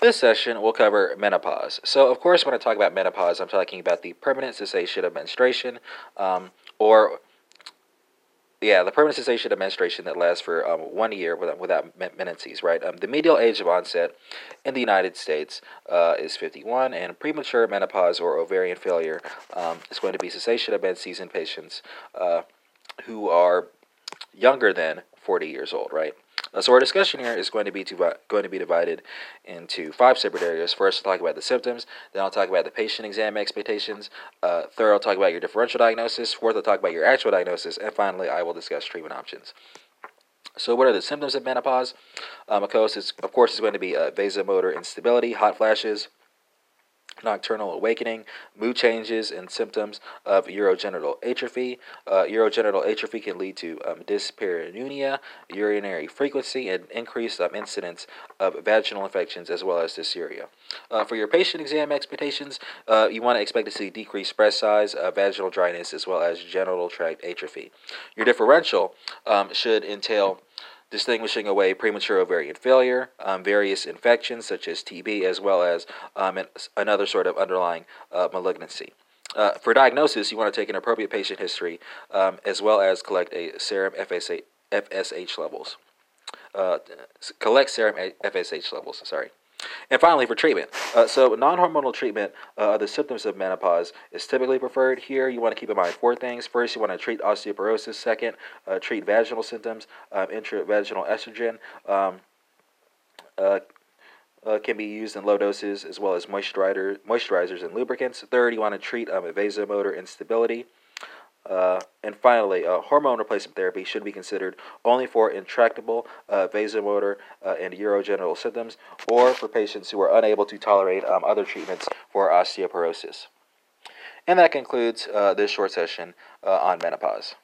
This session will cover menopause. So, of course, when I talk about menopause, I'm talking about the permanent cessation of menstruation, um, or yeah, the permanent cessation of menstruation that lasts for um, one year without, without right? Um, the medial age of onset in the United States uh, is 51, and premature menopause or ovarian failure um, is going to be cessation of menses in patients uh, who are younger than 40 years old, right? Uh, so our discussion here is going to be to, going to be divided into five separate areas. First, I'll talk about the symptoms. Then I'll talk about the patient exam expectations. Uh, third, I'll talk about your differential diagnosis. Fourth, I'll talk about your actual diagnosis. And finally, I will discuss treatment options. So, what are the symptoms of menopause? Um, of course, it's, of course, going to be uh, vasomotor instability, hot flashes, nocturnal awakening, mood changes, and symptoms of urogenital atrophy. Uh, urogenital atrophy can lead to um, dyspareunia, urinary frequency, and increased um, incidence of vaginal infections as well as dysuria. Uh, for your patient exam expectations, uh, you want to expect to see decreased breast size, uh, vaginal dryness, as well as genital tract atrophy. Your differential um, should entail distinguishing away premature ovarian failure, um, various infections such as TB, as well as um, another sort of underlying uh, malignancy. Uh, for diagnosis, you want to take an appropriate patient history um, as well as collect a serum FSH, FSH levels. Uh, collect serum FSH levels. Sorry. And finally, for treatment. Uh, so, non hormonal treatment uh, of the symptoms of menopause is typically preferred. Here, you want to keep in mind four things. First, you want to treat osteoporosis. Second, uh, treat vaginal symptoms, um, intravaginal estrogen. Um, uh, uh, can be used in low doses as well as moisturizer, moisturizers and lubricants. Third, you want to treat um, vasomotor instability. Uh, and finally, uh, hormone replacement therapy should be considered only for intractable uh, vasomotor uh, and urogenital symptoms or for patients who are unable to tolerate um, other treatments for osteoporosis. And that concludes uh, this short session uh, on menopause.